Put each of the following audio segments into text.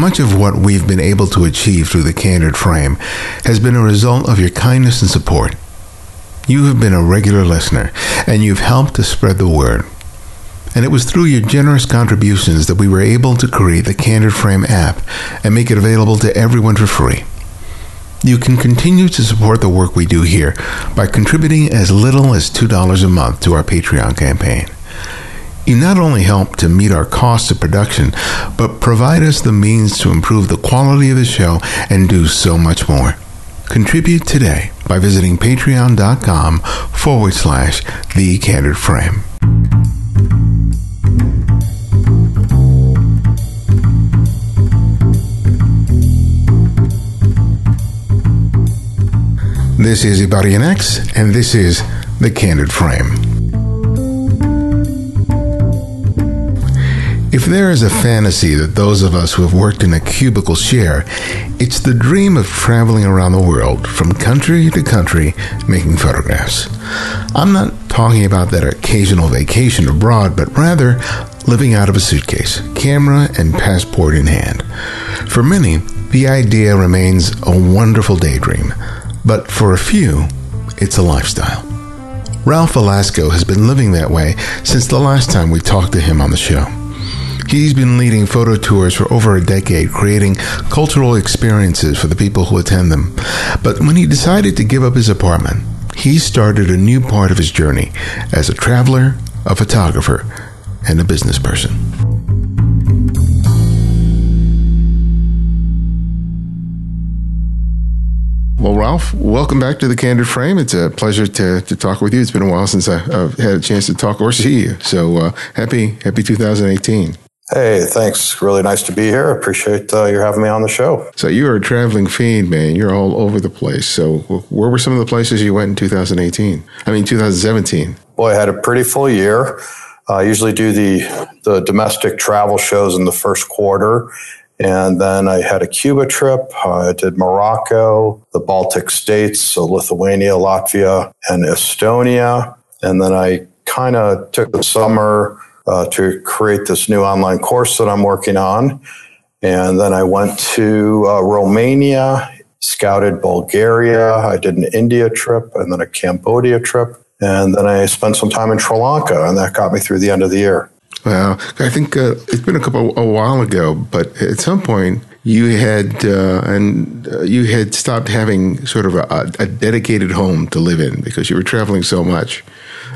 Much of what we've been able to achieve through the Candid Frame has been a result of your kindness and support. You have been a regular listener, and you've helped to spread the word. And it was through your generous contributions that we were able to create the Candid Frame app and make it available to everyone for free. You can continue to support the work we do here by contributing as little as $2 a month to our Patreon campaign. You not only help to meet our costs of production, but provide us the means to improve the quality of the show and do so much more. Contribute today by visiting patreon.com forward slash the candid frame. This is Ibarionex, and this is The Candid Frame. If there is a fantasy that those of us who have worked in a cubicle share, it's the dream of traveling around the world from country to country making photographs. I'm not talking about that occasional vacation abroad, but rather living out of a suitcase, camera and passport in hand. For many, the idea remains a wonderful daydream but for a few, it's a lifestyle. Ralph Velasco has been living that way since the last time we talked to him on the show. He's been leading photo tours for over a decade, creating cultural experiences for the people who attend them. But when he decided to give up his apartment, he started a new part of his journey as a traveler, a photographer, and a business person. Well, Ralph, welcome back to the Candid Frame. It's a pleasure to, to talk with you. It's been a while since I, have had a chance to talk or see you. So uh, happy happy 2018. Hey, thanks. Really nice to be here. Appreciate uh, you having me on the show. So you're a traveling fiend, man. You're all over the place. So where were some of the places you went in 2018? I mean, 2017. Boy, I had a pretty full year. I usually do the the domestic travel shows in the first quarter, and then I had a Cuba trip. I did Morocco, the Baltic states, so Lithuania, Latvia, and Estonia. And then I kind of took the summer uh, to create this new online course that I'm working on. And then I went to uh, Romania, scouted Bulgaria. I did an India trip and then a Cambodia trip. And then I spent some time in Sri Lanka, and that got me through the end of the year. Well, I think uh, it's been a couple a while ago, but at some point you had uh, and uh, you had stopped having sort of a, a, dedicated home to live in because you were traveling so much.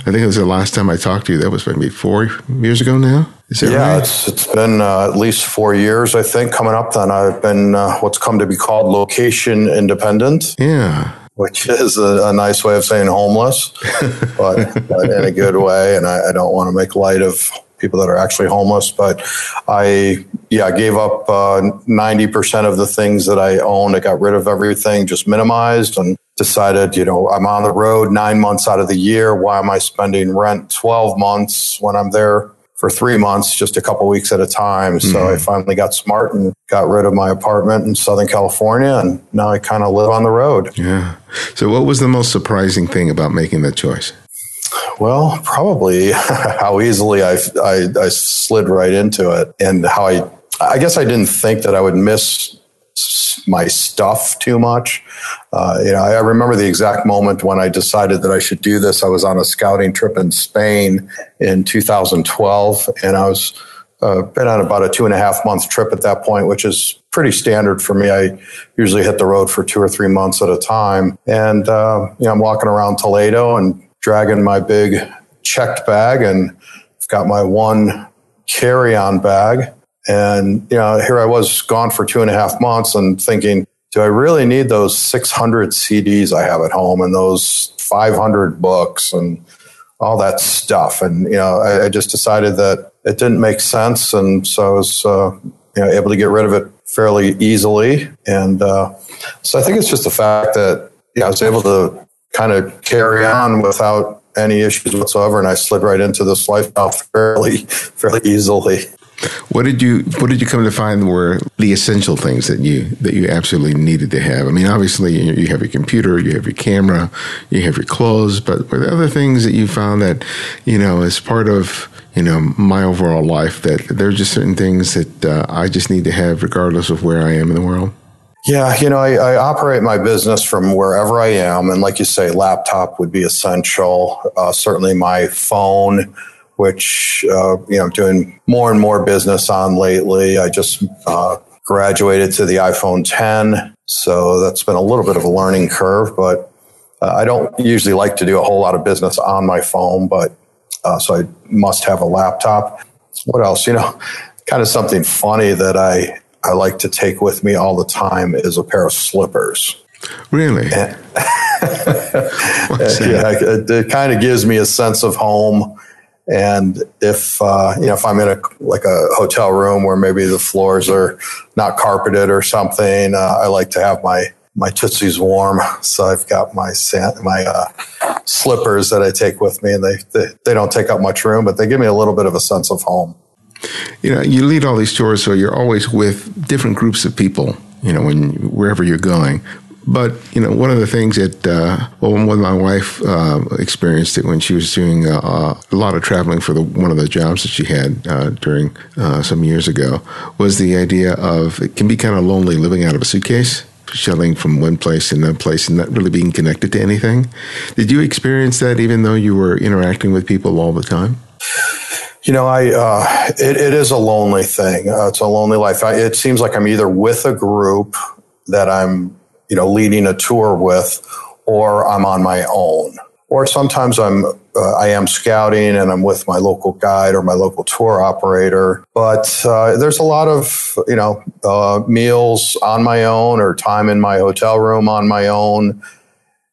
I think it was the last time I talked to you. That was maybe four years ago now. Is that yeah, right? it's, it's been uh, at least four years, I think, coming up. Then I've been uh, what's come to be called location independent. Yeah which is a, a, nice way of saying homeless, but, but in a good way. And I, I, don't want to make light of people that are actually homeless. But I, yeah, I gave up uh, 90% of the things that I owned. I got rid of everything, just minimized and decided, you know, I'm on the road nine months out of the year. Why am I spending rent 12 months when I'm there for three months, just a couple weeks at a time? So mm-hmm. I finally got smart and got rid of my apartment in Southern California. And now I kind of live on the road. Yeah. So what was the most surprising thing about making that choice? Well, probably how easily I, I, I slid right into it, and how I I guess I didn't think that I would miss my stuff too much. Uh, you know, I, I remember the exact moment when I decided that I should do this. I was on a scouting trip in Spain in 2012, and I was uh, been on about a two and a half month trip at that point, which is pretty standard for me. I usually hit the road for two or three months at a time, and uh, you know, I'm walking around Toledo and dragging my big checked bag and I've got my one carry on bag. And, you know, here I was gone for two and a half months and thinking, do I really need those 600 CDs I have at home and those 500 books and all that stuff? And, you know, I, I just decided that it didn't make sense. And so I was, uh, you know, able to get rid of it fairly easily. And uh, so I think it's just the fact that know, I was able to kind of carry on without any issues whatsoever. And I slid right into this lifestyle fairly, fairly easily. What did you What did you come to find were the essential things that you that you absolutely needed to have? I mean, obviously you have your computer, you have your camera, you have your clothes, but were there other things that you found that you know as part of you know my overall life that there are just certain things that uh, I just need to have regardless of where I am in the world? Yeah, you know, I, I, operate my business from wherever I am, and like you say, laptop would be essential. Uh, certainly, my phone which uh, you know I'm doing more and more business on lately. I just uh, graduated to the iPhone 10, so that's been a little bit of a learning curve. But uh, I don't usually like to do a whole lot of business on my phone, but uh, so I must have a laptop. What else? You know, kind of something funny that I I like to take with me all the time is a pair of slippers. Really? yeah, it, it kind of gives me a sense of home and if uh, you know if I'm in a like a hotel room where maybe the floors are not carpeted or something, uh, I like to have my my tootsies warm. So I've got my my uh, slippers that I take with me, and they, they they don't take up much room, but they give me a little bit of a sense of home. You know, you lead all these tours, so you're always with different groups of people. You know, when wherever you're going, but you know, one of the things that uh, well, when my wife uh, experienced it when she was doing uh, a lot of traveling for the one of the jobs that she had uh, during uh, some years ago was the idea of it can be kind of lonely living out of a suitcase, shuttling from one place to another place, and not really being connected to anything. Did you experience that, even though you were interacting with people all the time? You know, I uh, it, it is a lonely thing. it's a lonely life. I, it seems like I'm either with a group that I'm you know, leading a tour with, or I'm on my own. Or sometimes I'm, uh, I am scouting and I'm with my local guide or my local tour operator. But uh, there's a lot of, you know, uh, meals on my own or time in my hotel room on my own.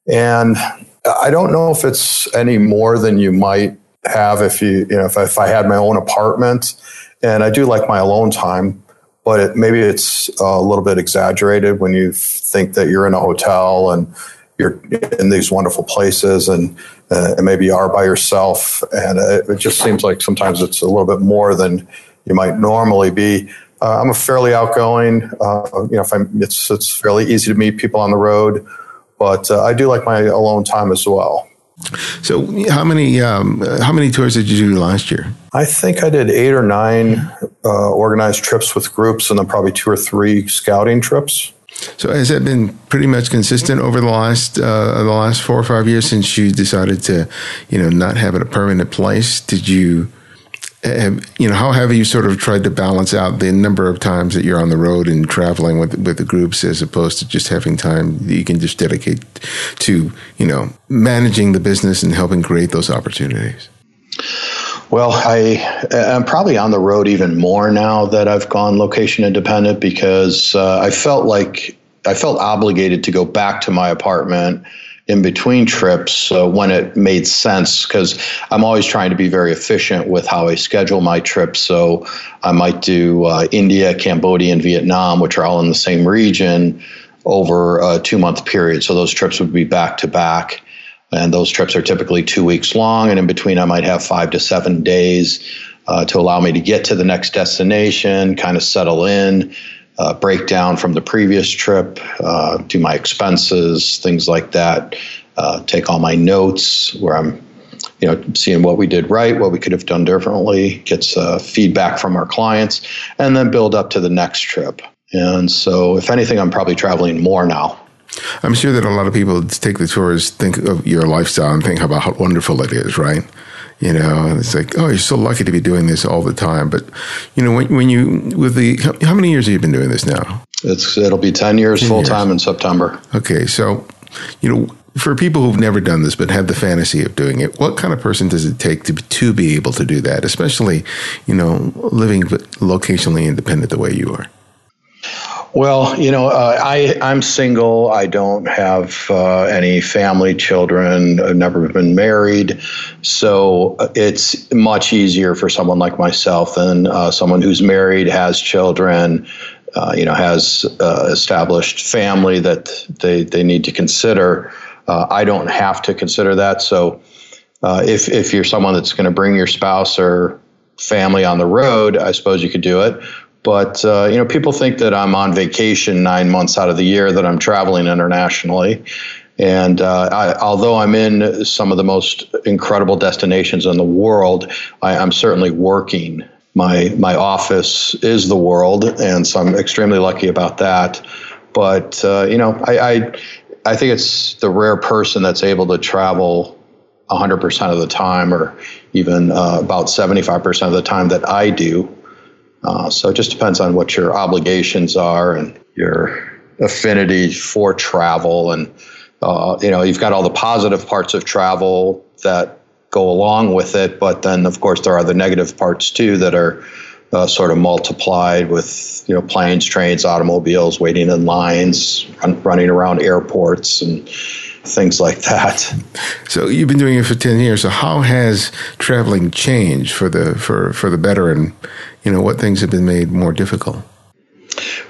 And I don't know if it's any more than you might have if you, you know, if, if I had my own apartment. And I do like my alone time but it, maybe it's a little bit exaggerated when you think that you're in a hotel and you're in these wonderful places and, uh, and maybe you are by yourself. And it, it, just seems like sometimes it's a little bit more than you might normally be. Uh, I'm a fairly outgoing, uh, you know, if I'm, it's, it's fairly easy to meet people on the road, but uh, I do like my alone time as well. So, how many um, how many tours did you do last year? I think I did eight or nine uh, organized trips with groups, and then probably two or three scouting trips. So, has that been pretty much consistent over the last uh, the last four or five years since you decided to, you know, not have it a permanent place? Did you you know, how have you sort of tried to balance out the number of times that you're on the road and traveling with with the groups as opposed to just having time that you can just dedicate to, you know, managing the business and helping create those opportunities? Well, I am probably on the road even more now that I've gone location independent because uh, I felt like I felt obligated to go back to my apartment in between trips uh, when it made sense because I'm always trying to be very efficient with how I schedule my trips. So I might do uh, India, Cambodia, and Vietnam, which are all in the same region over a two month period. So those trips would be back to back. And those trips are typically two weeks long. And in between, I might have five to seven days uh, to allow me to get to the next destination, kind of settle in uh, breakdown from the previous trip, uh, do my expenses, things like that. Uh, take all my notes where I'm, you know, seeing what we did right, what we could have done differently, gets uh, feedback from our clients, and then build up to the next trip. And so, if anything, I'm probably traveling more now. I'm sure that a lot of people take the tours, think of your lifestyle, and think about how wonderful it is, right? You know, and it's like, oh, you're so lucky to be doing this all the time. But, you know, when, when you, with the, how many years have you been doing this now? It's, it'll be 10 years full time in September. Okay. So, you know, for people who've never done this but have the fantasy of doing it, what kind of person does it take to, to be able to do that, especially, you know, living locationally independent the way you are? Well, you know, uh, I I'm single. I don't have uh, any family, children. I've never been married, so uh, it's much easier for someone like myself than uh, someone who's married, has children, uh, you know, has uh, established family that they they need to consider. I don't have to consider that. So, if if you're someone that's going to bring your spouse or family on the road, I suppose you could do it. But uh, you know, people think that I'm on vacation nine months out of the year, that I'm traveling internationally. And uh, I, although I'm in some of the most incredible destinations in the world, I, I'm certainly working. My my office is the world, and so I'm extremely lucky about that. But uh, you know, I, I I think it's the rare person that's able to travel 100% of the time, or even uh, about 75% of the time that I do. Uh, so it just depends on what your obligations are and your affinity for travel. And, uh, you know, you've got all the positive parts of travel that go along with it. But then, of course, there are the negative parts too that are uh, sort of multiplied with, you know, planes, trains, automobiles, waiting in lines, run, running around airports and, things like that. So you've been doing it for ten years. So how has traveling changed for the for for the better, and you know what things have been made more difficult?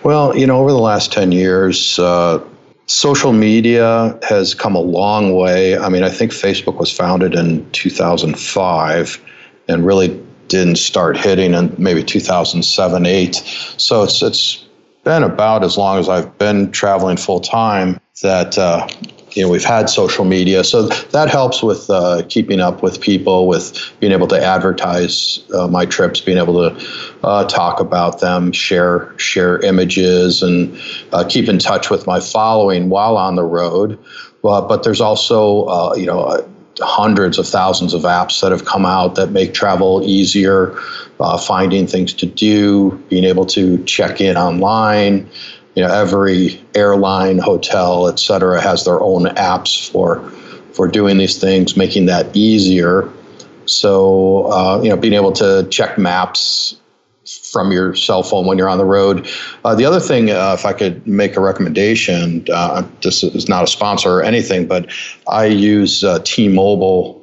Well, you know, over the last ten years. Uh, social media has come a long way. I mean, I think Facebook was founded in 2005 and really didn't start hitting in maybe 2007, 8. So it's, it's been about as long as I've been traveling full time that uh, you know we've had social media. So that helps with uh, keeping up with people with being able to advertise uh, my trips being able to uh, talk about them share share images and uh, keep in touch with my following while on the road. But there's also uh, you know uh, hundreds of thousands of apps that have come out that make travel easier finding things to do being able to check in online you know every airline hotel et cetera has their own apps for for doing these things making that easier. So uh, you know being able to check maps from your cell phone when you're on the road. Uh, the other thing uh, if i could make a recommendation uh, this is not a sponsor or anything but i use uh, t-mobile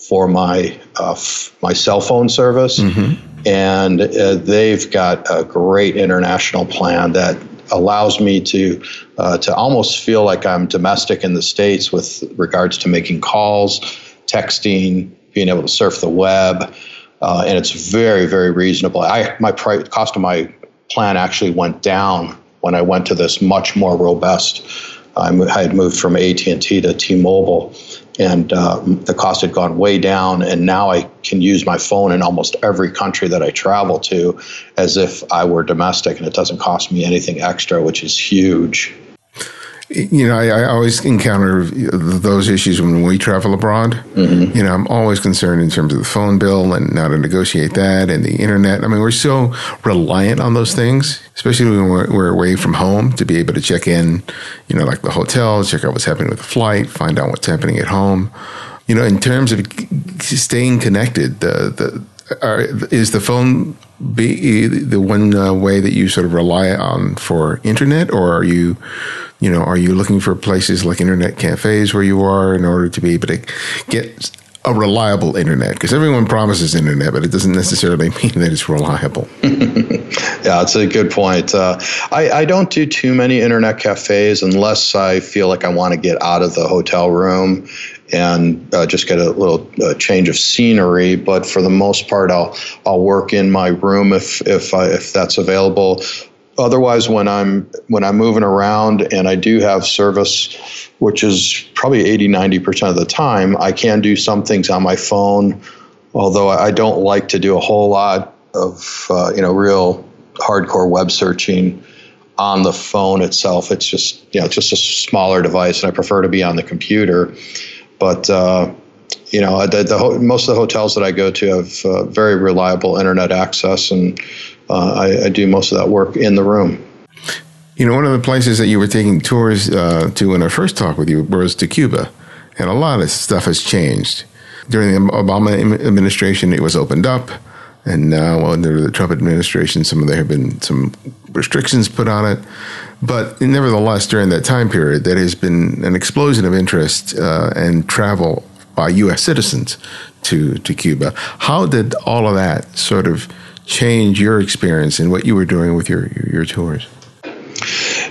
for my uh, f- my cell phone service. Mm-hmm. And uh, they've got a great international plan that allows me to uh, to almost feel like I'm domestic in the states with regards to making calls, texting, being able to surf the web, uh, and it's very very reasonable. I my price, cost of my plan actually went down when I went to this much more robust. I had moved from AT and T to T-Mobile, and uh, the cost had gone way down. And now I can use my phone in almost every country that I travel to as if I were domestic, and it doesn't cost me anything extra, which is huge. You know, I, I, always encounter those issues when we travel abroad. Mm-hmm. You know, I'm always concerned in terms of the phone bill and how to negotiate that and the internet. I mean, we're so reliant on those things, especially when we're, we're away from home to be able to check in, you know, like the hotel, check out what's happening with the flight, find out what's happening at home. You know, in terms of staying connected, the, the, are, is the phone be the one uh, way that you sort of rely on for internet, or are you, you know, are you looking for places like internet cafes where you are in order to be able to get a reliable internet? Because everyone promises internet, but it doesn't necessarily mean that it's reliable. yeah, that's a good point. Uh, I, I don't do too many internet cafes unless I feel like I want to get out of the hotel room and uh, just get a little uh, change of scenery. But for the most part, I'll I'll work in my room if if I, if that's available. Otherwise, when I'm when I'm moving around and I do have service, which is probably 80 90 percent of the time, I can do some things on my phone. Although I don't like to do a whole lot of uh, you know real hardcore web searching on the phone itself. It's just you know it's just a smaller device, and I prefer to be on the computer. But uh, you know, the, the, most of the hotels that I go to have uh, very reliable internet access, and uh, I, I, do most of that work in the room. You know, one of the places that you were taking tours uh, to in our first talk with you was to Cuba, and a lot of stuff has changed. During the Obama administration, it was opened up, and now under the Trump administration, some of there have been some restrictions put on it. But nevertheless, during that time period, there has been an explosion of interest uh, and travel by U.S. citizens to, to Cuba. How did all of that sort of change your experience and what you were doing with your, your, your tours?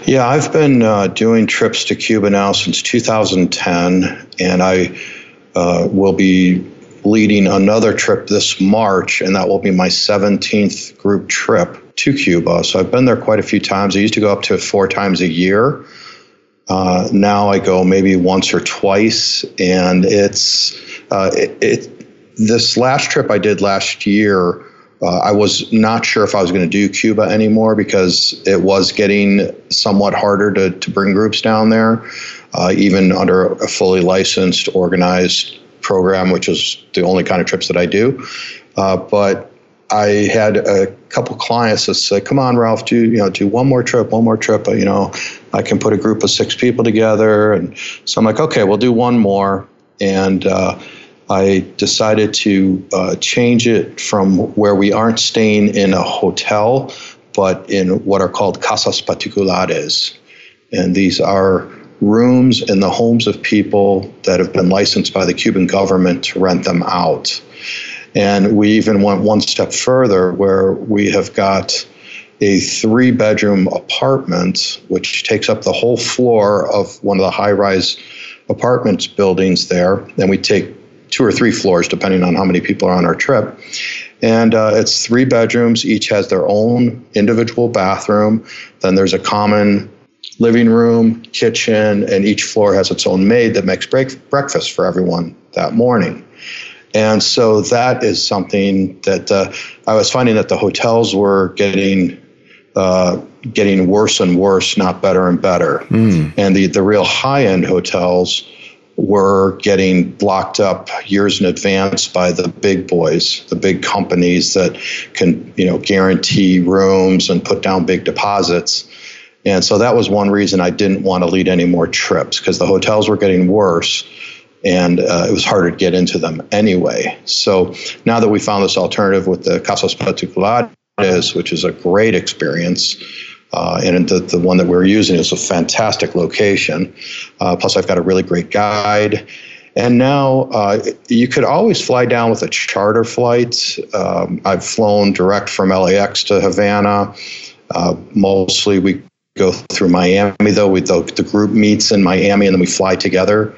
Yeah, I've been uh, doing trips to Cuba now since 2010, and I uh, will be leading another trip this March, and that will be my 17th group trip to Cuba. So I've been there quite a few times. I used to go up to four times a year. Uh, now I go maybe once or twice, and it's uh, it, it, This last trip I did last year, uh, I was not sure if I was going to do Cuba anymore because it was getting somewhat harder to to bring groups down there, uh, even under a fully licensed, organized program, which is the only kind of trips that I do. Uh, but I had a couple clients that said, "Come on, Ralph, do you know do one more trip, one more trip? You know, I can put a group of six people together." And so I'm like, "Okay, we'll do one more." And uh, I decided to uh, change it from where we aren't staying in a hotel, but in what are called casas particulares, and these are rooms in the homes of people that have been licensed by the Cuban government to rent them out. And we even went one step further where we have got a three bedroom apartment, which takes up the whole floor of one of the high rise apartments buildings there. And we take two or three floors, depending on how many people are on our trip. And uh, it's three bedrooms, each has their own individual bathroom. Then there's a common living room, kitchen, and each floor has its own maid that makes break- breakfast for everyone that morning. And so that is something that uh, I was finding that the hotels were getting uh, getting worse and worse, not better and better. Mm. And the the real high end hotels were getting blocked up years in advance by the big boys, the big companies that can you know guarantee rooms and put down big deposits. And so that was one reason I didn't want to lead any more trips because the hotels were getting worse and uh, it was harder to get into them anyway. So now that we found this alternative with the Casas Particulares, which is a great experience, uh, and the, the one that we're using is a fantastic location. Uh, plus, I've got a really great guide. And now uh, you could always fly down with a charter flight. Um, I've flown direct from LAX to Havana. Uh, mostly we go through Miami, though. We, the, the group meets in Miami and then we fly together.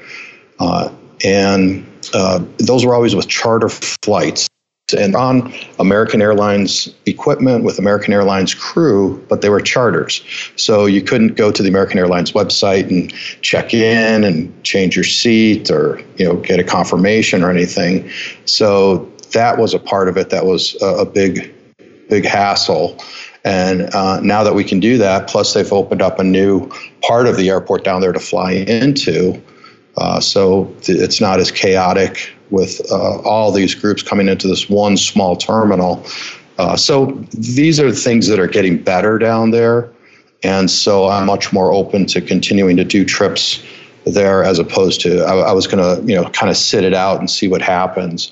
Uh, and uh, those were always with charter flights and on American Airlines equipment with American Airlines crew, but they were charters. So you couldn't go to the American Airlines website and check in and change your seat or you know get a confirmation or anything. So that was a part of it that was a, big, big hassle. And uh, now that we can do that, plus they've opened up a new part of the airport down there to fly into. Uh, so it's not as chaotic with uh, all these groups coming into this one small terminal. Uh, so these are things that are getting better down there. And so I'm much more open to continuing to do trips there as opposed to I, I was going to, you know, kind of sit it out and see what happens.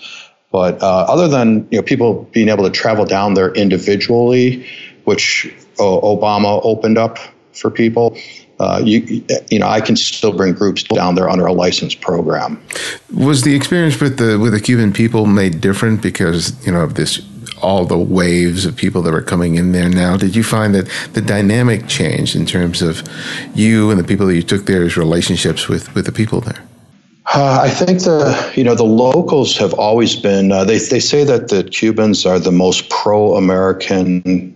But uh, other than you know people being able to travel down there individually, which Obama opened up for people, uh, you you know I can still bring groups down there under a licensed program. Was the experience with the with the Cuban people made different because you know of this all the waves of people that were coming in there now? Did you find that the dynamic changed in terms of you and the people that you took there as relationships with with the people there? Uh, I think the you know the locals have always been uh, they they say that the Cubans are the most pro American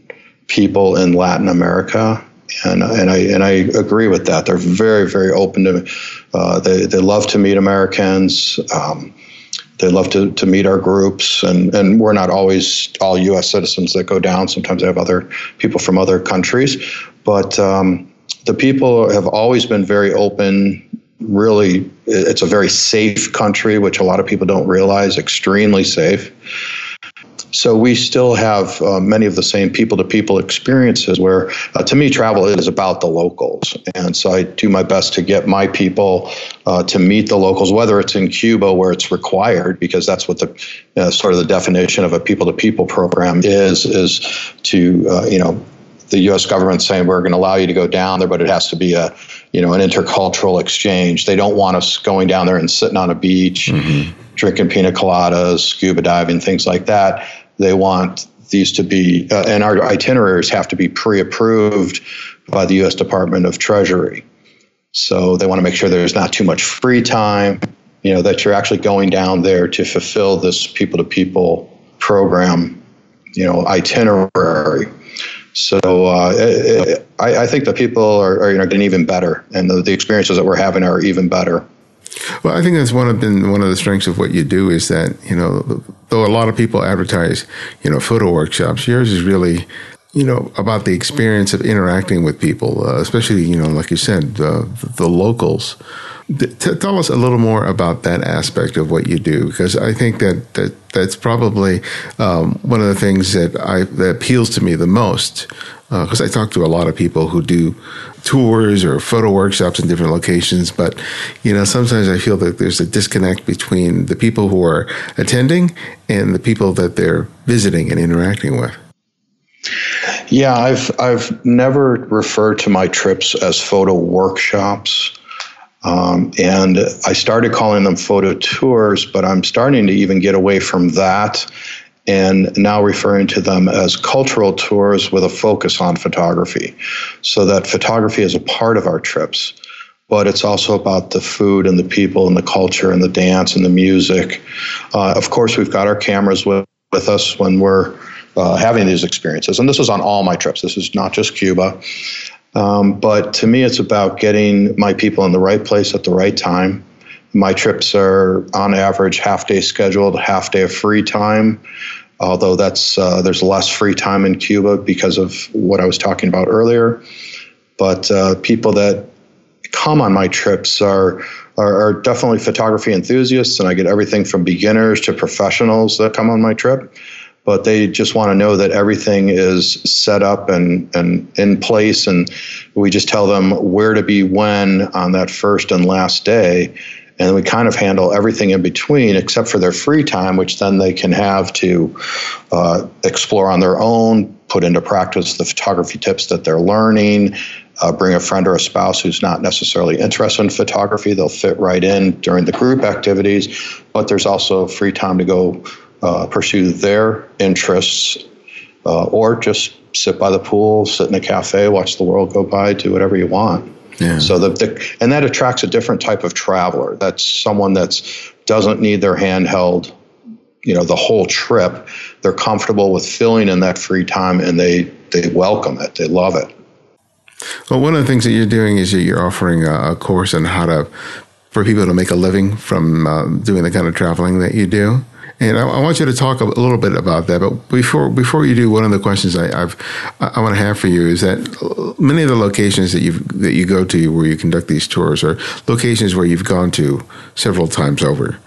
people in Latin America and and I and I agree with that. They're very very open to. Uh, they they love to meet Americans. Um, they love to, to meet our groups, and, and we're not always all U.S. citizens that go down. Sometimes they have other people from other countries, but um, the people have always been very open. Really, it's a very safe country, which a lot of people don't realize. Extremely safe. So we still have uh, many of the same people to people experiences where, uh, to me, travel is about the locals. And so I do my best to get my people uh, to meet the locals, whether it's in Cuba where it's required, because that's what the uh, sort of the definition of a people to people program is, is to, uh, you know, the U.S. government saying we're going to allow you to go down there, but it has to be a, you know, an intercultural exchange. They don't want us going down there and sitting on a beach, mm-hmm. drinking pina coladas, scuba diving, things like that. They want these to be, uh, and our itineraries have to be pre approved by the U.S. Department of Treasury. So they want to make sure there's not too much free time you know, that you're actually going down there to fulfill this people to people program, you know, itinerary. So uh, it, I, I, think the people are, are you know getting even better, and the, the experiences that we're having are even better. Well, I think that's one of been one of the strengths of what you do is that you know though a lot of people advertise you know photo workshops, yours is really you know about the experience of interacting with people, uh, especially you know like you said uh, the locals. T- tell us a little more about that aspect of what you do, because I think that, that that's probably um, one of the things that I that appeals to me the most. Because uh, I talk to a lot of people who do tours or photo workshops in different locations, but you know sometimes I feel that there's a disconnect between the people who are attending and the people that they're visiting and interacting with. Yeah, I've I've never referred to my trips as photo workshops. Um, and I started calling them photo tours, but I'm starting to even get away from that and now referring to them as cultural tours with a focus on photography. So that photography is a part of our trips, but it's also about the food and the people and the culture and the dance and the music. Uh, of course, we've got our cameras with, with us when we're uh, having these experiences. And this is on all my trips, this is not just Cuba. Um, but to me, it's about getting my people in the right place at the right time. My trips are on average half day scheduled, half day of free time. Although that's uh, there's less free time in Cuba because of what I was talking about earlier. But uh, people that come on my trips are, are, are definitely photography enthusiasts, and I get everything from beginners to professionals that come on my trip but they just want to know that everything is set up and, and in place. And we just tell them where to be when on that first and last day. And we kind of handle everything in between except for their free time, which then they can have to uh, explore on their own, put into practice the photography tips that they're learning, uh, bring a friend or a spouse who's not necessarily interested in photography. They'll fit right in during the group activities, but there's also free time to go uh, pursue their interests, uh, or just sit by the pool, sit in a cafe, watch the world go by, do whatever you want. Yeah. So the, the and that attracts a different type of traveler. That's someone that's doesn't need their handheld, you know, the whole trip. They're comfortable with filling in that free time, and they they welcome it. They love it. Well, one of the things that you're doing is you're offering a, a course on how to for people to make a living from uh, doing the kind of traveling that you do. And I, I, want you to talk a little bit about that. But before before you do, one of the questions I, I've I want to have for you is that many of the locations that you that you go to where you conduct these tours are locations where you've gone to several times over.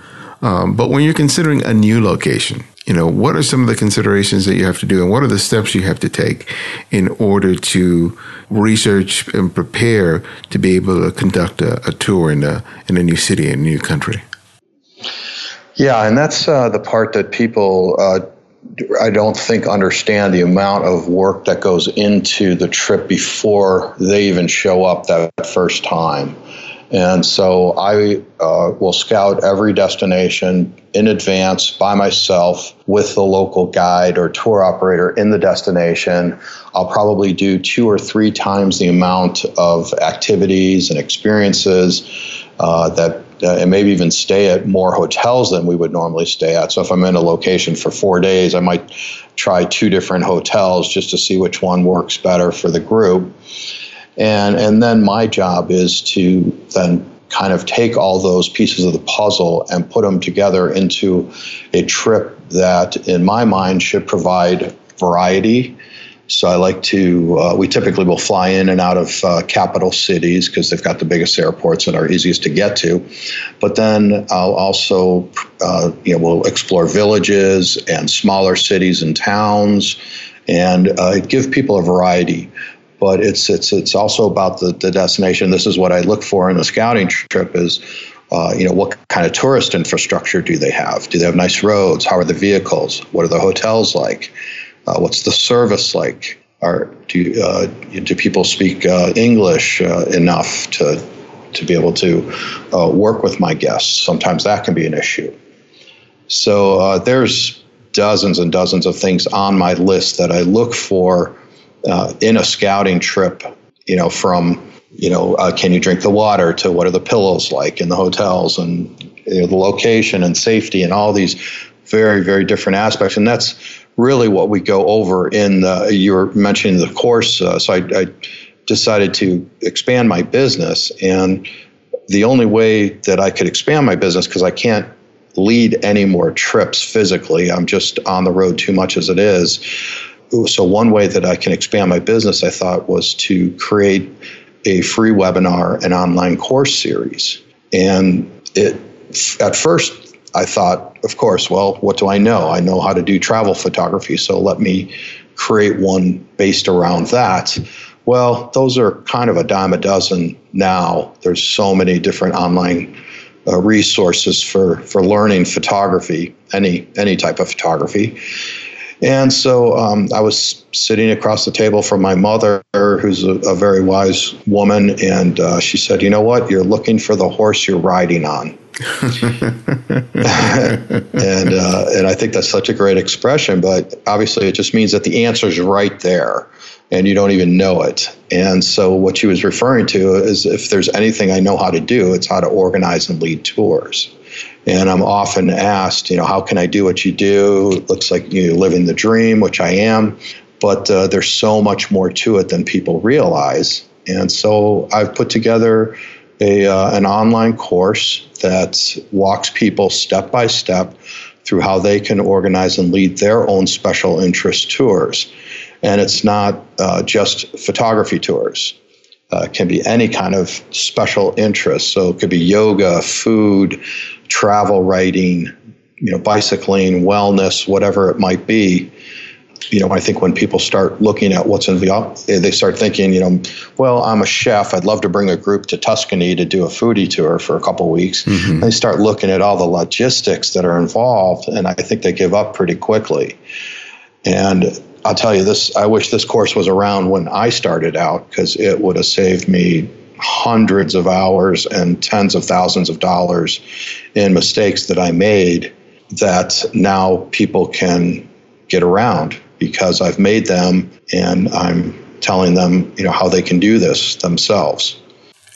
Um, but when you're considering a new location, you know what are some of the considerations that you have to do, and what are the steps you have to take in order to research and prepare to be able to conduct a, a tour in a in a new city, in a new country. Yeah, and that's uh, the part that people uh, I don't think understand the amount of work that goes into the trip before they even show up that first time. And so I uh, will scout every destination in advance by myself with the local guide or tour operator in the destination. I'll probably do two or three times the amount of activities and experiences uh, that uh, and maybe even stay at more hotels than we would normally stay at. So if I'm in a location for four days, I might try two different hotels just to see which one works better for the group. And and then my job is to then kind of take all those pieces of the puzzle and put them together into a trip that, in my mind, should provide variety so I like to, uh, we typically will fly in and out of uh, capital cities because they've got the biggest airports and are easiest to get to. But then I'll also, uh, you know, we'll explore villages and smaller cities and towns and uh, give people a variety. But it's, it's, it's also about the, the destination. This is what I look for in a scouting trip is, uh, you know, what kind of tourist infrastructure do they have? Do they have nice roads? How are the vehicles? What are the hotels like? Uh, what's the service like? Are do uh, do people speak uh, English uh, enough to to be able to uh, work with my guests? Sometimes that can be an issue. So uh, there's dozens and dozens of things on my list that I look for in a scouting trip. You know, from you know, can you drink the water to what are the pillows like in the hotels and you know, the location and safety and all these very, very different aspects. And that's really what we go over in the, you were mentioning the course. Uh, so I, I decided to expand my business. And the only way that I could expand my business, because I can't lead any more trips physically, I'm just on the road too much as it is. So, one way that I can expand my business, I thought, was to create a free webinar and online course series. And it, at first, I thought, of course, well, what do I know? I know how to do travel photography, so let me create one based around that. Well, those are kind of a dime a dozen now. There's so many different online uh, resources for for learning photography, any any type of photography. And so um, I was sitting across the table from my mother, who's a, a very wise woman, and uh, she said, "You know what? You're looking for the horse you're riding on." and uh, and I think that's such a great expression, but obviously it just means that the answer is right there, and you don't even know it. And so what she was referring to is if there's anything I know how to do, it's how to organize and lead tours. And I'm often asked, you know, how can I do what you do? It looks like you're living the dream, which I am, but uh, there's so much more to it than people realize. And so I've put together a, uh, an online course that walks people step by step through how they can organize and lead their own special interest tours. And it's not uh, just photography tours. Uh, it can be any kind of special interest. So it could be yoga, food, travel writing, you know, bicycling, wellness, whatever it might be. You know, I think when people start looking at what's in the, they start thinking, you know, well, I'm a chef. I'd love to bring a group to Tuscany to do a foodie tour for a couple weeks. Mm-hmm. They start looking at all the logistics that are involved, and I think they give up pretty quickly. And I'll tell you this: I wish this course was around when I started out because it would have saved me hundreds of hours and tens of thousands of dollars in mistakes that I made that now people can get around because I've made them and I'm telling them, you know, how they can do this themselves.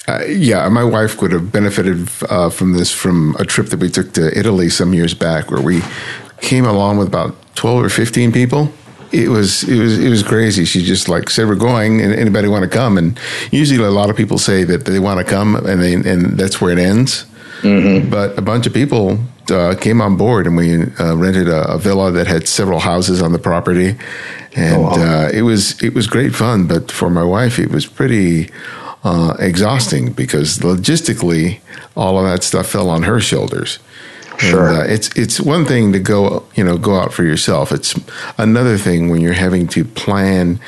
Uh, yeah, my wife would have benefited uh, from this from a trip that we took to Italy some years back, where we came along with about twelve or fifteen people it was it was it was crazy. She just like said, "We're going, and anybody want to come?" And usually, a lot of people say that they want to come, and they and that's where it ends. Mm-hmm. But a bunch of people uh, came on board, and we uh, rented a, a, villa that had several houses on the property, and oh, wow. uh, it was it was great fun. But for my wife, it was pretty uh, exhausting because logistically, all of that stuff fell on her shoulders. Sure. And, uh, it's it's one thing to go you know go out for yourself. It's another thing when you're having to plan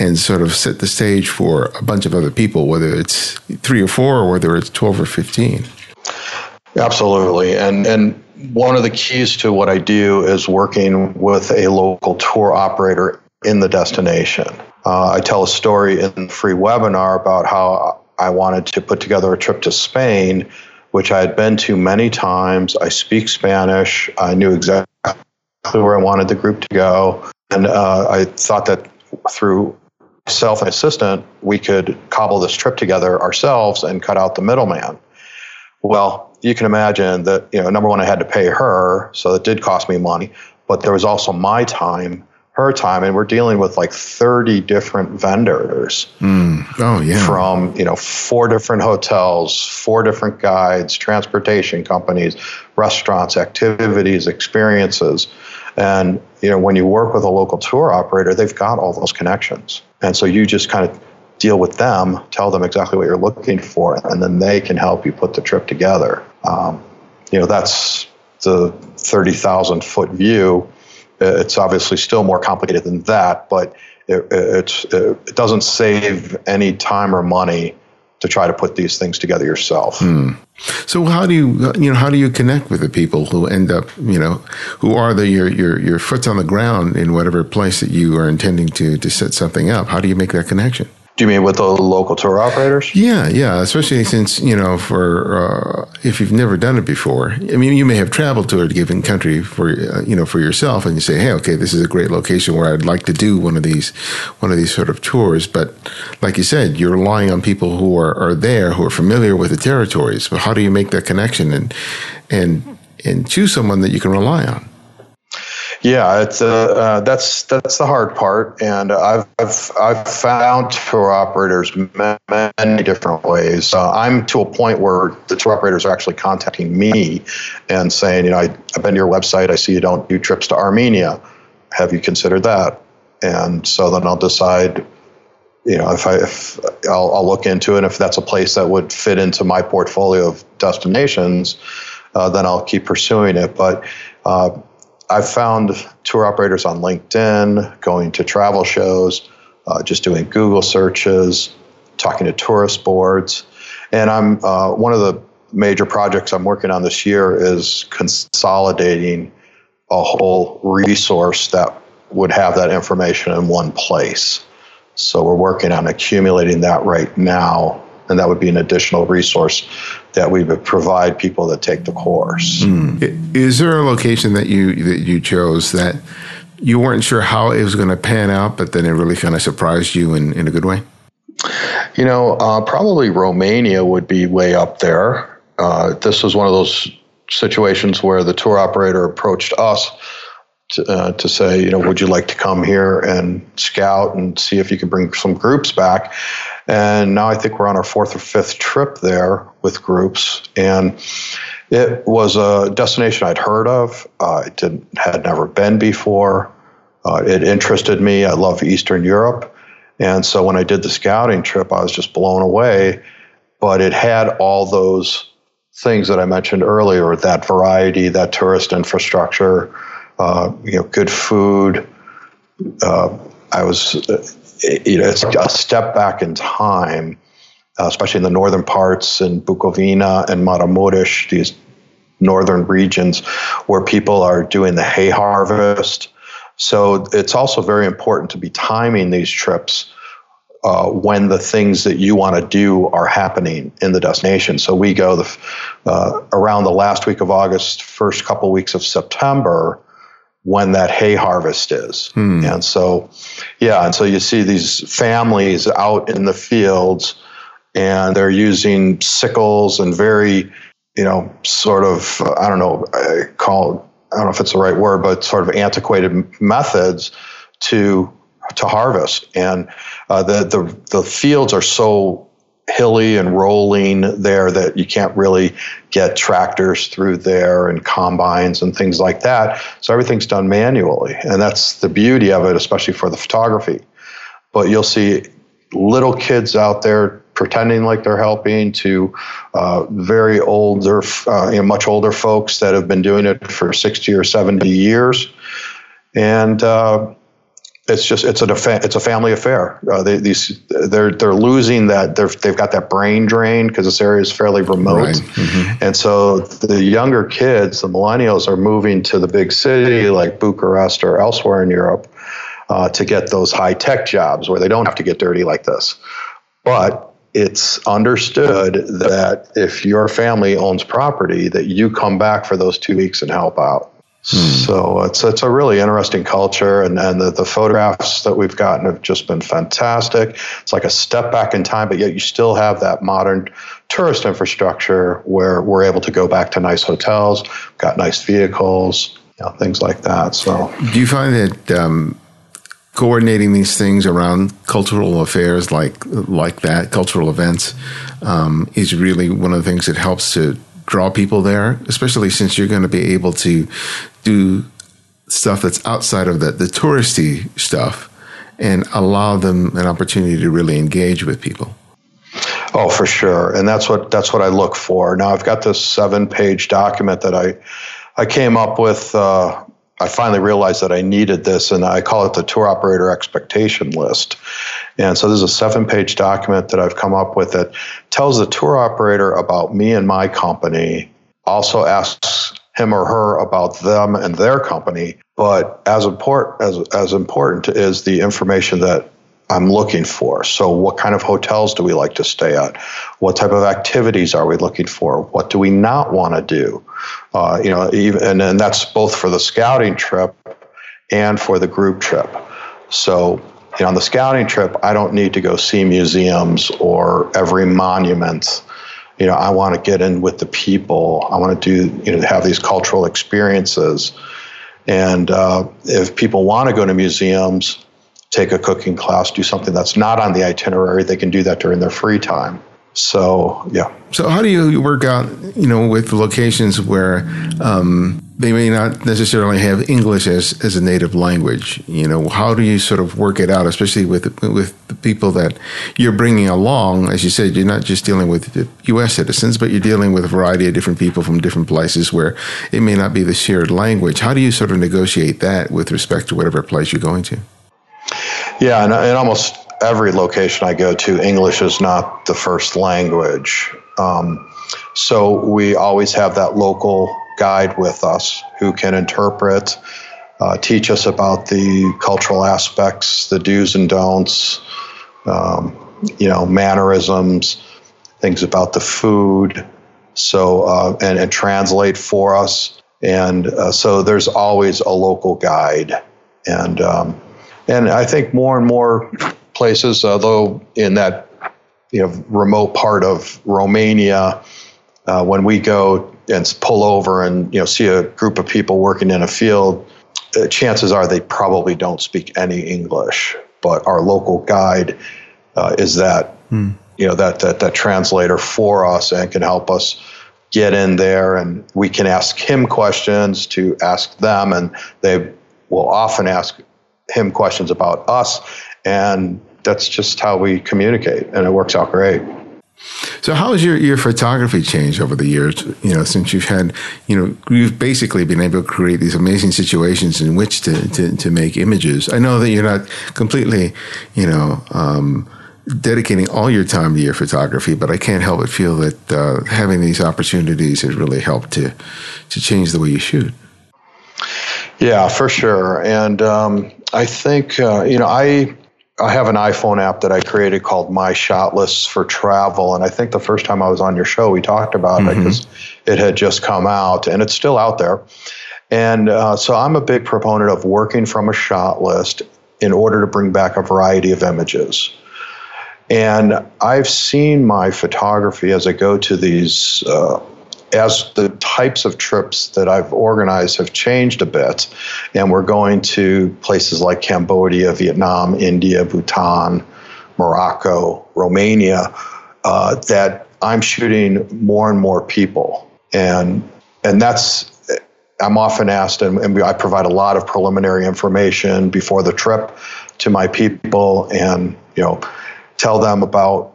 and sort of set the stage for a bunch of other people, whether it's three or four or whether it's twelve or fifteen. Absolutely, and and one of the keys to what I do is working with a local tour operator in the destination. Uh, I tell a story in the free webinar about how I wanted to put together a trip to Spain which I had been to many times. I speak Spanish. I knew exactly where I wanted the group to go. And uh, I thought that through myself and assistant, we could cobble this trip together ourselves and cut out the middleman. Well, you can imagine that, you know, number one, I had to pay her, so it did cost me money, but there was also my time her time and we're dealing with like 30 different vendors. Mm. oh yeah. From you know four different hotels four different guides transportation companies restaurants activities experiences. And you know when you work with a local tour operator they've got all those connections. And so you just kind of deal with them tell them exactly what you're looking for and then they can help you put the trip together. Um, you know that's the 30,000 foot view it's obviously still more complicated than that, but it, it doesn't save any time or money to try to put these things together yourself. Hmm. So how do you you know how do you connect with the people who end up you know who are the your your your foot's on the ground in whatever place that you are intending to to set something up? How do you make that connection? Do you mean with the local tour operators? Yeah, yeah. Especially since you know, for uh, if you've never done it before, I mean, you may have traveled to a given country for uh, you know for yourself, and you say, hey, okay, this is a great location where I'd like to do one of these one of these sort of tours. But like you said, you're relying on people who are, are there who are familiar with the territories. But how do you make that connection and and and choose someone that you can rely on? Yeah, it's uh, uh, that's that's the hard part, and I've I've, I've found tour operators many different ways. Uh, I'm to a point where the tour operators are actually contacting me and saying, you know, I, I've been to your website. I see you don't do trips to Armenia. Have you considered that? And so then I'll decide you know, if I if I'll, I'll, look into it, if that's a place that would fit into my portfolio of destinations, uh, then I'll keep pursuing it. But uh, I've found tour operators on LinkedIn, going to travel shows, uh, just doing Google searches, talking to tourist boards. And I'm uh, one of the major projects I'm working on this year is consolidating a whole resource that would have that information in one place. So we're working on accumulating that right now and that would be an additional resource that we would provide people that take the course. Mm. Is there a location that you that you chose that you weren't sure how it was going to pan out, but then it really kind of surprised you in, in a good way? You know, uh, probably Romania would be way up there. Uh, this was one of those situations where the tour operator approached us to, uh, to, say, you know, would you like to come here and scout and see if you can bring some groups back? And now I think we're on our fourth or fifth trip there with groups. And it was a destination I'd heard of. Uh, I did, had never been before. Uh, it interested me. I love Eastern Europe. And so when I did the scouting trip, I was just blown away. But it had all those things that I mentioned earlier that variety, that tourist infrastructure, uh, you know, good food. Uh, I was you know, it's a step back in time, uh, especially in the northern parts in Bukovina and Maramuresh, these northern regions where people are doing the hay harvest. So it's also very important to be timing these trips uh, when the things that you want to do are happening in the destination. So we go the, uh, around the last week of August, first couple weeks of September when that hay harvest is. Hmm. And so, yeah, and so you see these families out in the fields and they're using sickles and very, you know, sort of, I don't know, I call, I don't know if it's the right word, but sort of antiquated methods to to harvest. And uh, the, the the fields are so hilly and rolling there that you can't really get tractors through there and combines and things like that. So everything's done manually. And that's the beauty of it, especially for the photography. But you'll see little kids out there pretending like they're helping to uh, very older, uh, you know, much older folks that have been doing it for 60 or 70 years. And, uh, it's just it's a it's a family affair. Uh, they, these they're they're losing that they have got that brain drain because this area is fairly remote, right. mm-hmm. and so the younger kids, the millennials, are moving to the big city like Bucharest or elsewhere in Europe uh, to get those high tech jobs where they don't have to get dirty like this. But it's understood that if your family owns property, that you come back for those two weeks and help out. Hmm. So it's it's a really interesting culture, and, and the, the photographs that we've gotten have just been fantastic. It's like a step back in time, but yet you still have that modern tourist infrastructure where we're able to go back to nice hotels, got nice vehicles, you know, things like that. So, do you find that um, coordinating these things around cultural affairs like like that, cultural events, um, is really one of the things that helps to draw people there, especially since you're going to be able to do stuff that's outside of the, the touristy stuff and allow them an opportunity to really engage with people. Oh, for sure, and that's what that's what I look for. Now I've got this seven-page document that I I came up with. Uh, I finally realized that I needed this, and I call it the tour operator expectation list. And so there's a seven-page document that I've come up with that tells the tour operator about me and my company. Also asks him or her about them and their company. But as important as as important is the information that I'm looking for. So, what kind of hotels do we like to stay at? What type of activities are we looking for? What do we not want to do? Uh, you know, even and, and that's both for the scouting trip and for the group trip. So, you know, on the scouting trip, I don't need to go see museums or every monument. You know, I want to get in with the people. I want to do, you know, have these cultural experiences. And uh, if people want to go to museums, take a cooking class, do something that's not on the itinerary, they can do that during their free time. So, yeah. So, how do you work out, you know, with locations where um, they may not necessarily have English as, as a native language? You know, how do you sort of work it out, especially with with the people that you're bringing along? As you said, you're not just dealing with U.S. citizens, but you're dealing with a variety of different people from different places where it may not be the shared language. How do you sort of negotiate that with respect to whatever place you're going to? Yeah, and, and almost every location I go to, English is not the first language. Um, so we always have that local guide with us who can interpret, uh, teach us about the cultural aspects, the do's and don'ts, um, you know, mannerisms, things about the food. So uh, and, and translate for us. And uh, so there's always a local guide, and um, and I think more and more places, although in that you know remote part of Romania, uh, when we go and pull over and you know see a group of people working in a field, uh, chances are they probably don't speak any English. But our local guide uh, is that hmm. you know that, that that translator for us and can help us get in there and we can ask him questions to ask them and they will often ask him questions about us and that's just how we communicate, and it works out great. So, how has your, your photography changed over the years? You know, since you've had, you know, you've basically been able to create these amazing situations in which to, to, to make images. I know that you're not completely, you know, um, dedicating all your time to your photography, but I can't help but feel that uh, having these opportunities has really helped to to change the way you shoot. Yeah, for sure. And um, I think uh, you know I I have an iPhone app that I created called My Shot Lists for Travel, and I think the first time I was on your show, we talked about mm-hmm. it because it had just come out, and it's still out there. And uh, so I'm a big proponent of working from a shot list in order to bring back a variety of images. And I've seen my photography as I go to these uh, as the types of trips that I've organized have changed a bit, and we're going to places like Cambodia, Vietnam, India, Bhutan, Morocco, Romania, uh, that I'm shooting more and more people, and and that's I'm often asked, and, and I provide a lot of preliminary information before the trip to my people, and you know, tell them about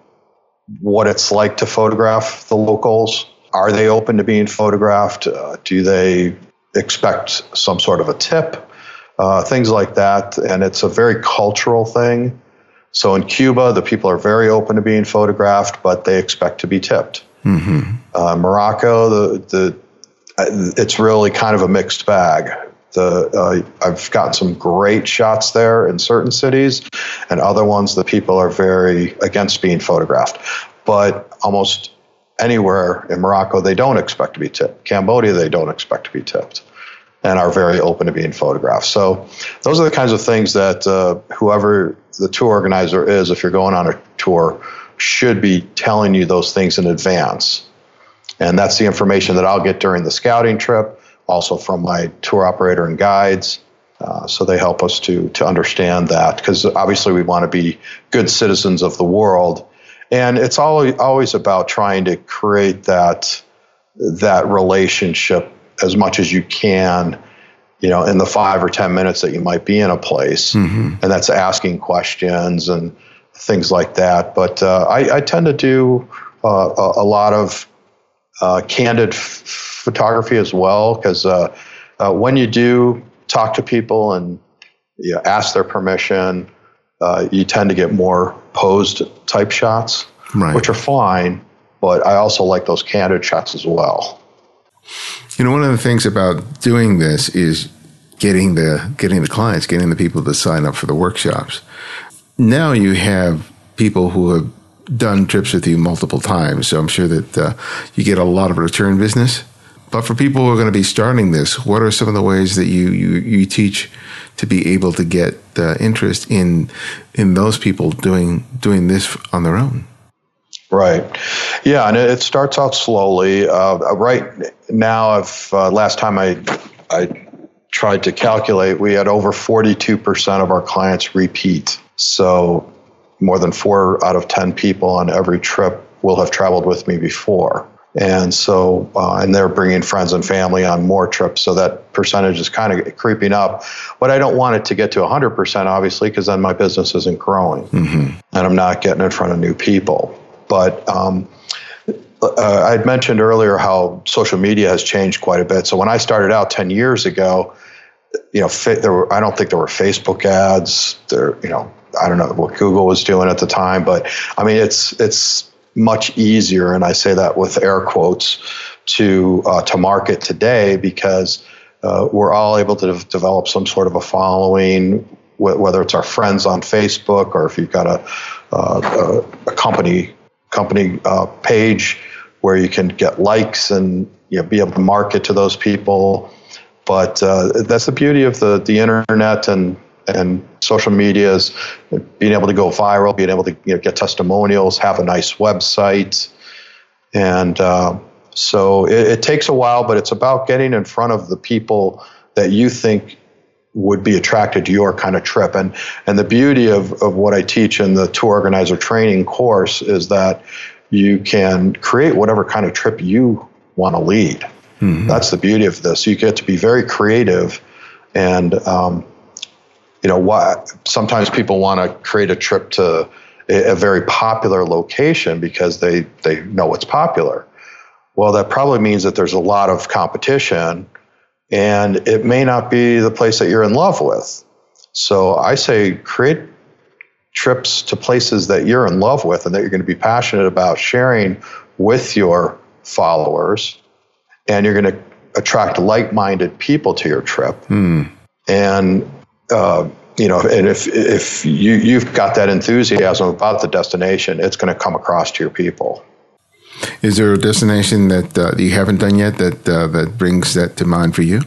what it's like to photograph the locals are they open to being photographed? Uh, do they expect some sort of a tip? Uh, things like that. And it's a very cultural thing. So in Cuba, the people are very open to being photographed, but they expect to be tipped. Mm-hmm. Uh, Morocco, the, the it's really kind of a mixed bag. The, uh, I've gotten some great shots there in certain cities, and other ones the people are very against being photographed. But almost anywhere in Morocco, they don't expect to be tipped. Cambodia, they don't expect to be tipped and are very open to being photographed. So, those are the kinds of things that uh, whoever the tour organizer is, if you're going on a tour, should be telling you those things in advance. And that's the information that I'll get during the scouting trip, also from my tour operator and guides. Uh, so they help us to to understand that because obviously we want to be good citizens of the world and it's always always about trying to create that that relationship as much as you can you know in the five or ten minutes that you might be in a place mm-hmm. and that's asking questions and things like that but uh, I, I, tend to do uh, a, a, lot of uh, candid f- photography as well because uh, uh, when you do talk to people and you know, ask their permission uh, you tend to get more posed type shots, right. which are fine. But I also like those candid shots as well. You know, one of the things about doing this is getting the getting the clients, getting the people to sign up for the workshops. now you have people who have done trips with you multiple times, so I'm sure that uh, you get a lot of return business. But for people who are going to be starting this, what are some of the ways that you you, you teach to be able to get the interest in in those people doing doing this on their own? Right. Yeah, and it starts out slowly. Uh, right now, I've uh, last time I I tried to calculate, we had over 42% of our clients repeat. So more than four out of 10 people on every trip will have traveled with me before. And so, uh, and they're bringing friends and family on more trips. So that percentage is kind of creeping up. But I don't want it to get to 100%, obviously, because then my business isn't growing mm-hmm. and I'm not getting in front of new people. But um, uh, I had mentioned earlier how social media has changed quite a bit. So when I started out 10 years ago, you know, there were, I don't think there were Facebook ads. There, you know, I don't know what Google was doing at the time, but I mean, it's it's much easier, and I say that with air quotes, to uh, to market today because uh, we're all able to develop some sort of a following, whether it's our friends on Facebook or if you've got a uh, a company company uh, page where you can get likes and you know, be able to market to those people. But uh, that's the beauty of the the internet and and social media is being able to go viral, being able to you know, get testimonials, have a nice website, and uh, so it, it, takes a while, but it's about getting in front of the people that you think would be attracted to your kind of trip. And and the beauty of, of what I teach in the tour organizer training course is that you can create whatever kind of trip you want to lead. Mm-hmm. That's the beauty of this. You get to be very creative and um, you know, why sometimes people want to create a trip to a, a very popular location because they they know it's popular. Well, that probably means that there's a lot of competition, and it may not be the place that you're in love with. So I say create trips to places that you're in love with and that you're going to be passionate about sharing with your followers, and you're going to attract like-minded people to your trip. Hmm. And uh, you know, and if if you you've got that enthusiasm about the destination, it's going to come across to your people. Is there a destination that uh, you haven't done yet that uh, that brings that to mind for you?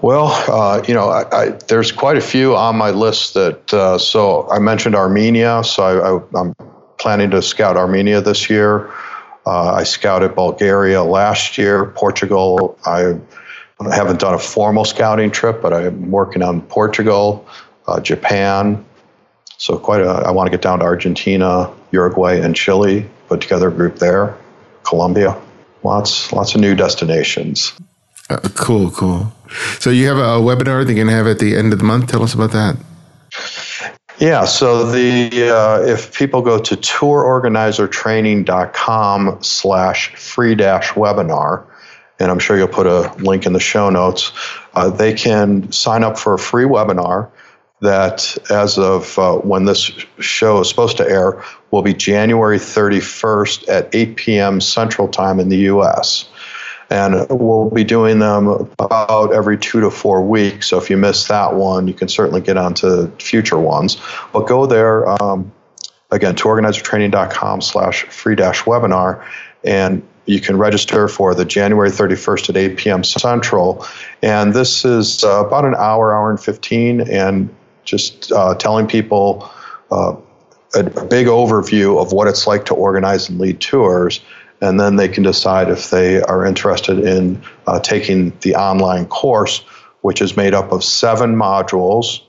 Well, uh, you know, I, I, there's quite a few on my list that. Uh, so I mentioned Armenia, so I, am planning to scout Armenia this year. Uh, I scouted Bulgaria last year, Portugal. I I haven't done a formal scouting trip, but I'm working on Portugal, uh, Japan. So quite a. I want to get down to Argentina, Uruguay, and Chile. Put together a group there. Colombia. Lots, lots of new destinations. Uh, cool, cool. So you have a webinar that you're going to have at the end of the month. Tell us about that. Yeah, so the uh, if people go to tourorganizertraining.com slash free dash webinar, and I'm sure you'll put a link in the show notes. Uh, they can sign up for a free webinar that, as of uh, when this show is supposed to air, will be January 31st at 8 p.m. Central Time in the U.S. And we'll be doing them about every two to four weeks. So if you miss that one, you can certainly get on to future ones. But go there, um, again, tourorganizertraining.com slash free dash webinar and you can register for the January 31st at 8 p.m. Central. And this is uh, about an hour, hour and 15, and just uh, telling people uh, a, a, big overview of what it's like to organize and lead tours. And then they can decide if they are interested in uh, taking the online course, which is made up of seven modules,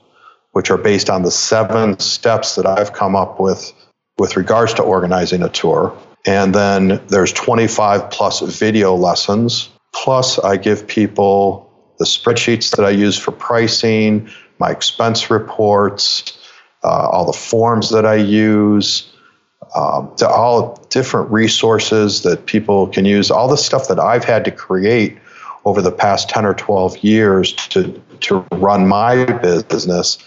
which are based on the seven steps that I've come up with with regards to organizing a tour. And then there's 25 plus video lessons. Plus, I give people the spreadsheets that I use for pricing, my expense reports, uh, all the forms that I use, um, to all different resources that people can use, all the stuff that I've had to create over the past 10 or 12 years to, to run my business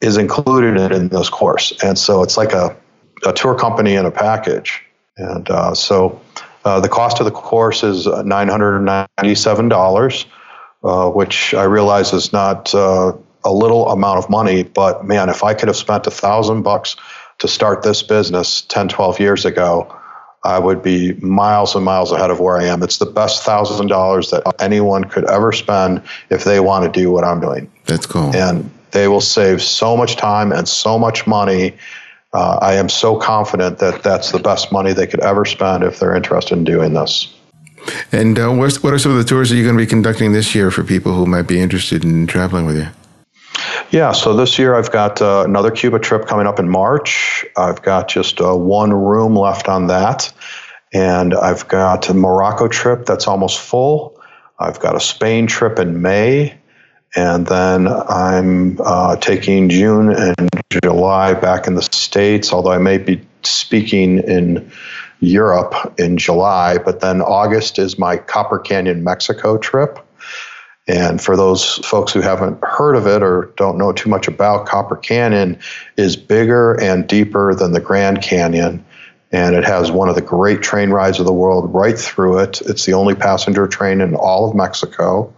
is included in this course. And so it's like a, a tour company in a package. And uh, so uh, the cost of the course is $997, uh, which I realize is not uh, a little amount of money, but man, if I could have spent a thousand bucks to start this business 10, 12 years ago, I would be miles and miles ahead of where I am. It's the best thousand dollars that anyone could ever spend if they want to do what I'm doing. That's cool. And they will save so much time and so much money. Uh, I am so confident that that's the best money they could ever spend if they're interested in doing this. And uh, what are some of the tours that you're going to be conducting this year for people who might be interested in traveling with you? Yeah, so this year I've got uh, another Cuba trip coming up in March. I've got just uh, one room left on that. And I've got a Morocco trip that's almost full. I've got a Spain trip in May. And then I'm uh, taking June and July back in the States, although I may be speaking in Europe in July. But then August is my Copper Canyon, Mexico trip. And for those folks who haven't heard of it or don't know too much about Copper Canyon, is bigger and deeper than the Grand Canyon, and it has one of the great train rides of the world right through it. It's the only passenger train in all of Mexico.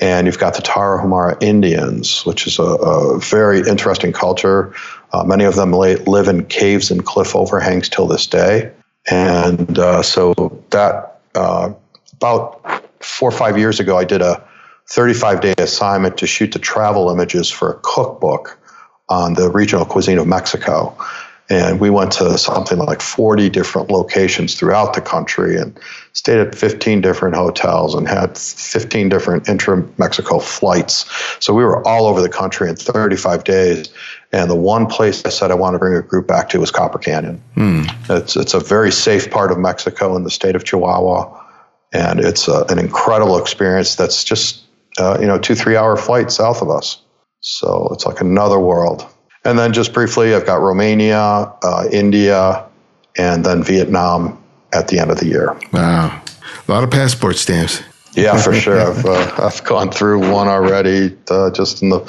And you've got the Tarahumara Indians, which is a, a very interesting culture. Uh, many of them lay, live in caves and cliff overhangs till this day. And uh, so that uh, about four or five years ago, I did a 35 day assignment to shoot the travel images for a cookbook on the regional cuisine of Mexico. And we went to something like 40 different locations throughout the country and stayed at 15 different hotels and had 15 different intra Mexico flights. So we were all over the country in 35 days. And the one place I said I want to bring a group back to was Copper Canyon. Hmm. It's, it's a very safe part of Mexico in the state of Chihuahua. And it's a, an incredible experience that's just uh, you know, two, three hour flight south of us. So it's like another world. And then just briefly, I've got Romania, uh, India, and then Vietnam at the end of the year. Wow. A lot of passport stamps. Yeah, for sure. I've, uh, I've gone through one already. Uh, just in the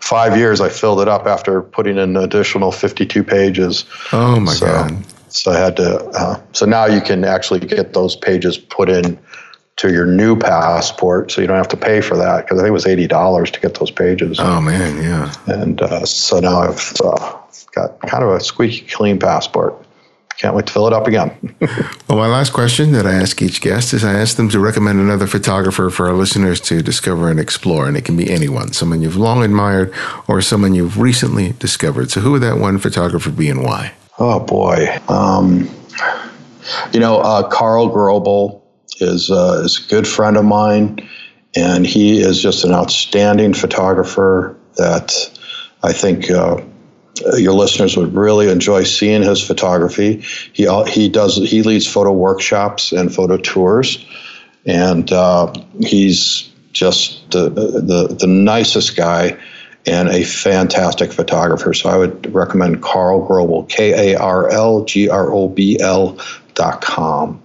five years, I filled it up after putting in additional 52 pages. Oh, my so, God. So I had to, uh, so now you can actually get those pages put in to your new passport, so you don't have to pay for that because I think it was eighty dollars to get those pages. Oh man, yeah. And uh, so now I've uh, got kind of a squeaky clean passport. Can't wait to fill it up again. well, my last question that I ask each guest is I ask them to recommend another photographer for our listeners to discover and explore, and it can be anyone, someone you've long admired or someone you've recently discovered. So, who would that one photographer be, and why? Oh boy, um, you know, uh, Karl Grobl is uh, is a good friend of mine, and he is just an outstanding photographer that I think. Uh, your listeners would really enjoy seeing his photography. He he does he leads photo workshops and photo tours, and uh, he's just the, the the nicest guy and a fantastic photographer. So I would recommend Karl Grobl, K A R L G R O B L dot com.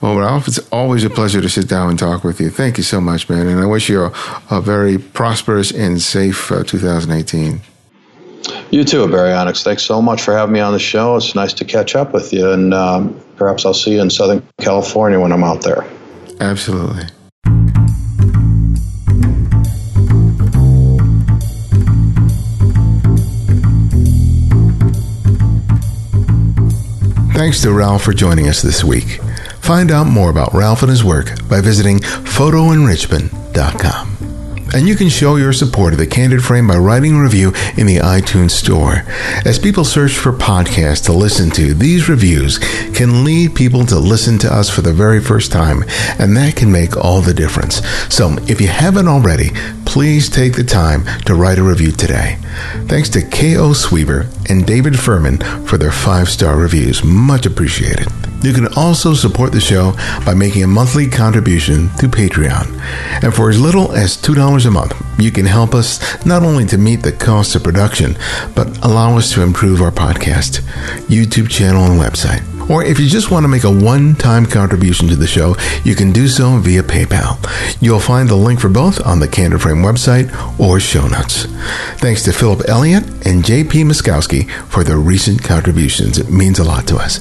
Well, Ralph, it's always a pleasure to sit down and talk with you. Thank you so much, man. And I wish you a, a very prosperous and safe uh, 2018. You too, Ibarionex. Thanks so much for having me on the show. It's nice to catch up with you. And um, perhaps I'll see you in Southern California when I'm out there. Absolutely. Thanks to Ralph for joining us this week. Find out more about Ralph and his work by visiting photoenrichment.com. And you can show your support of the Candid Frame by writing a review in the iTunes Store. As people search for podcasts to listen to, these reviews can lead people to listen to us for the very first time, and that can make all the difference. So if you haven't already, please take the time to write a review today. Thanks to K.O. Sweeber and David Furman for their five star reviews. Much appreciated. You can also support the show by making a monthly contribution to Patreon. And for as little as $2 a month, you can help us not only to meet the cost of production, but allow us to improve our podcast, YouTube channel, and website. Or if you just want to make a one time contribution to the show, you can do so via PayPal. You'll find the link for both on the Candid Frame website or show notes. Thanks to Philip Elliott and JP Muskowski for their recent contributions. It means a lot to us.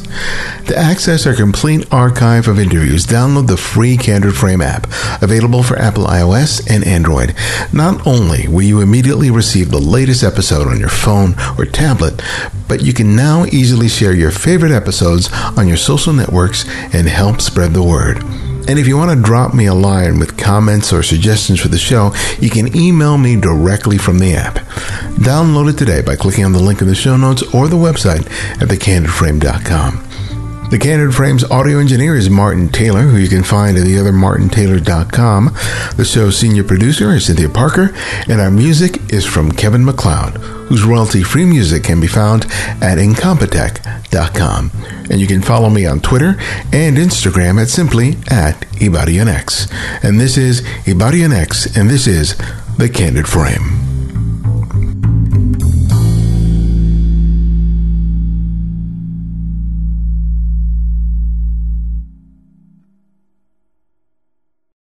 To access our complete archive of interviews, download the free Candid Frame app, available for Apple iOS and Android. Not only will you immediately receive the latest episode on your phone or tablet, but you can now easily share your favorite episodes on your social networks and help spread the word. And if you want to drop me a line with comments or suggestions for the show, you can email me directly from the app. Download it today by clicking on the link in the show notes or the website at thecandidframe.com. The Candid Frames audio engineer is Martin Taylor, who you can find at theothermartintaylor.com. The show's senior producer is Cynthia Parker, and our music is from Kevin MacLeod, whose royalty-free music can be found at incompetech.com. And you can follow me on Twitter and Instagram at simply at Ibarionex. And this is Ibarionex, and this is The Candid Frame.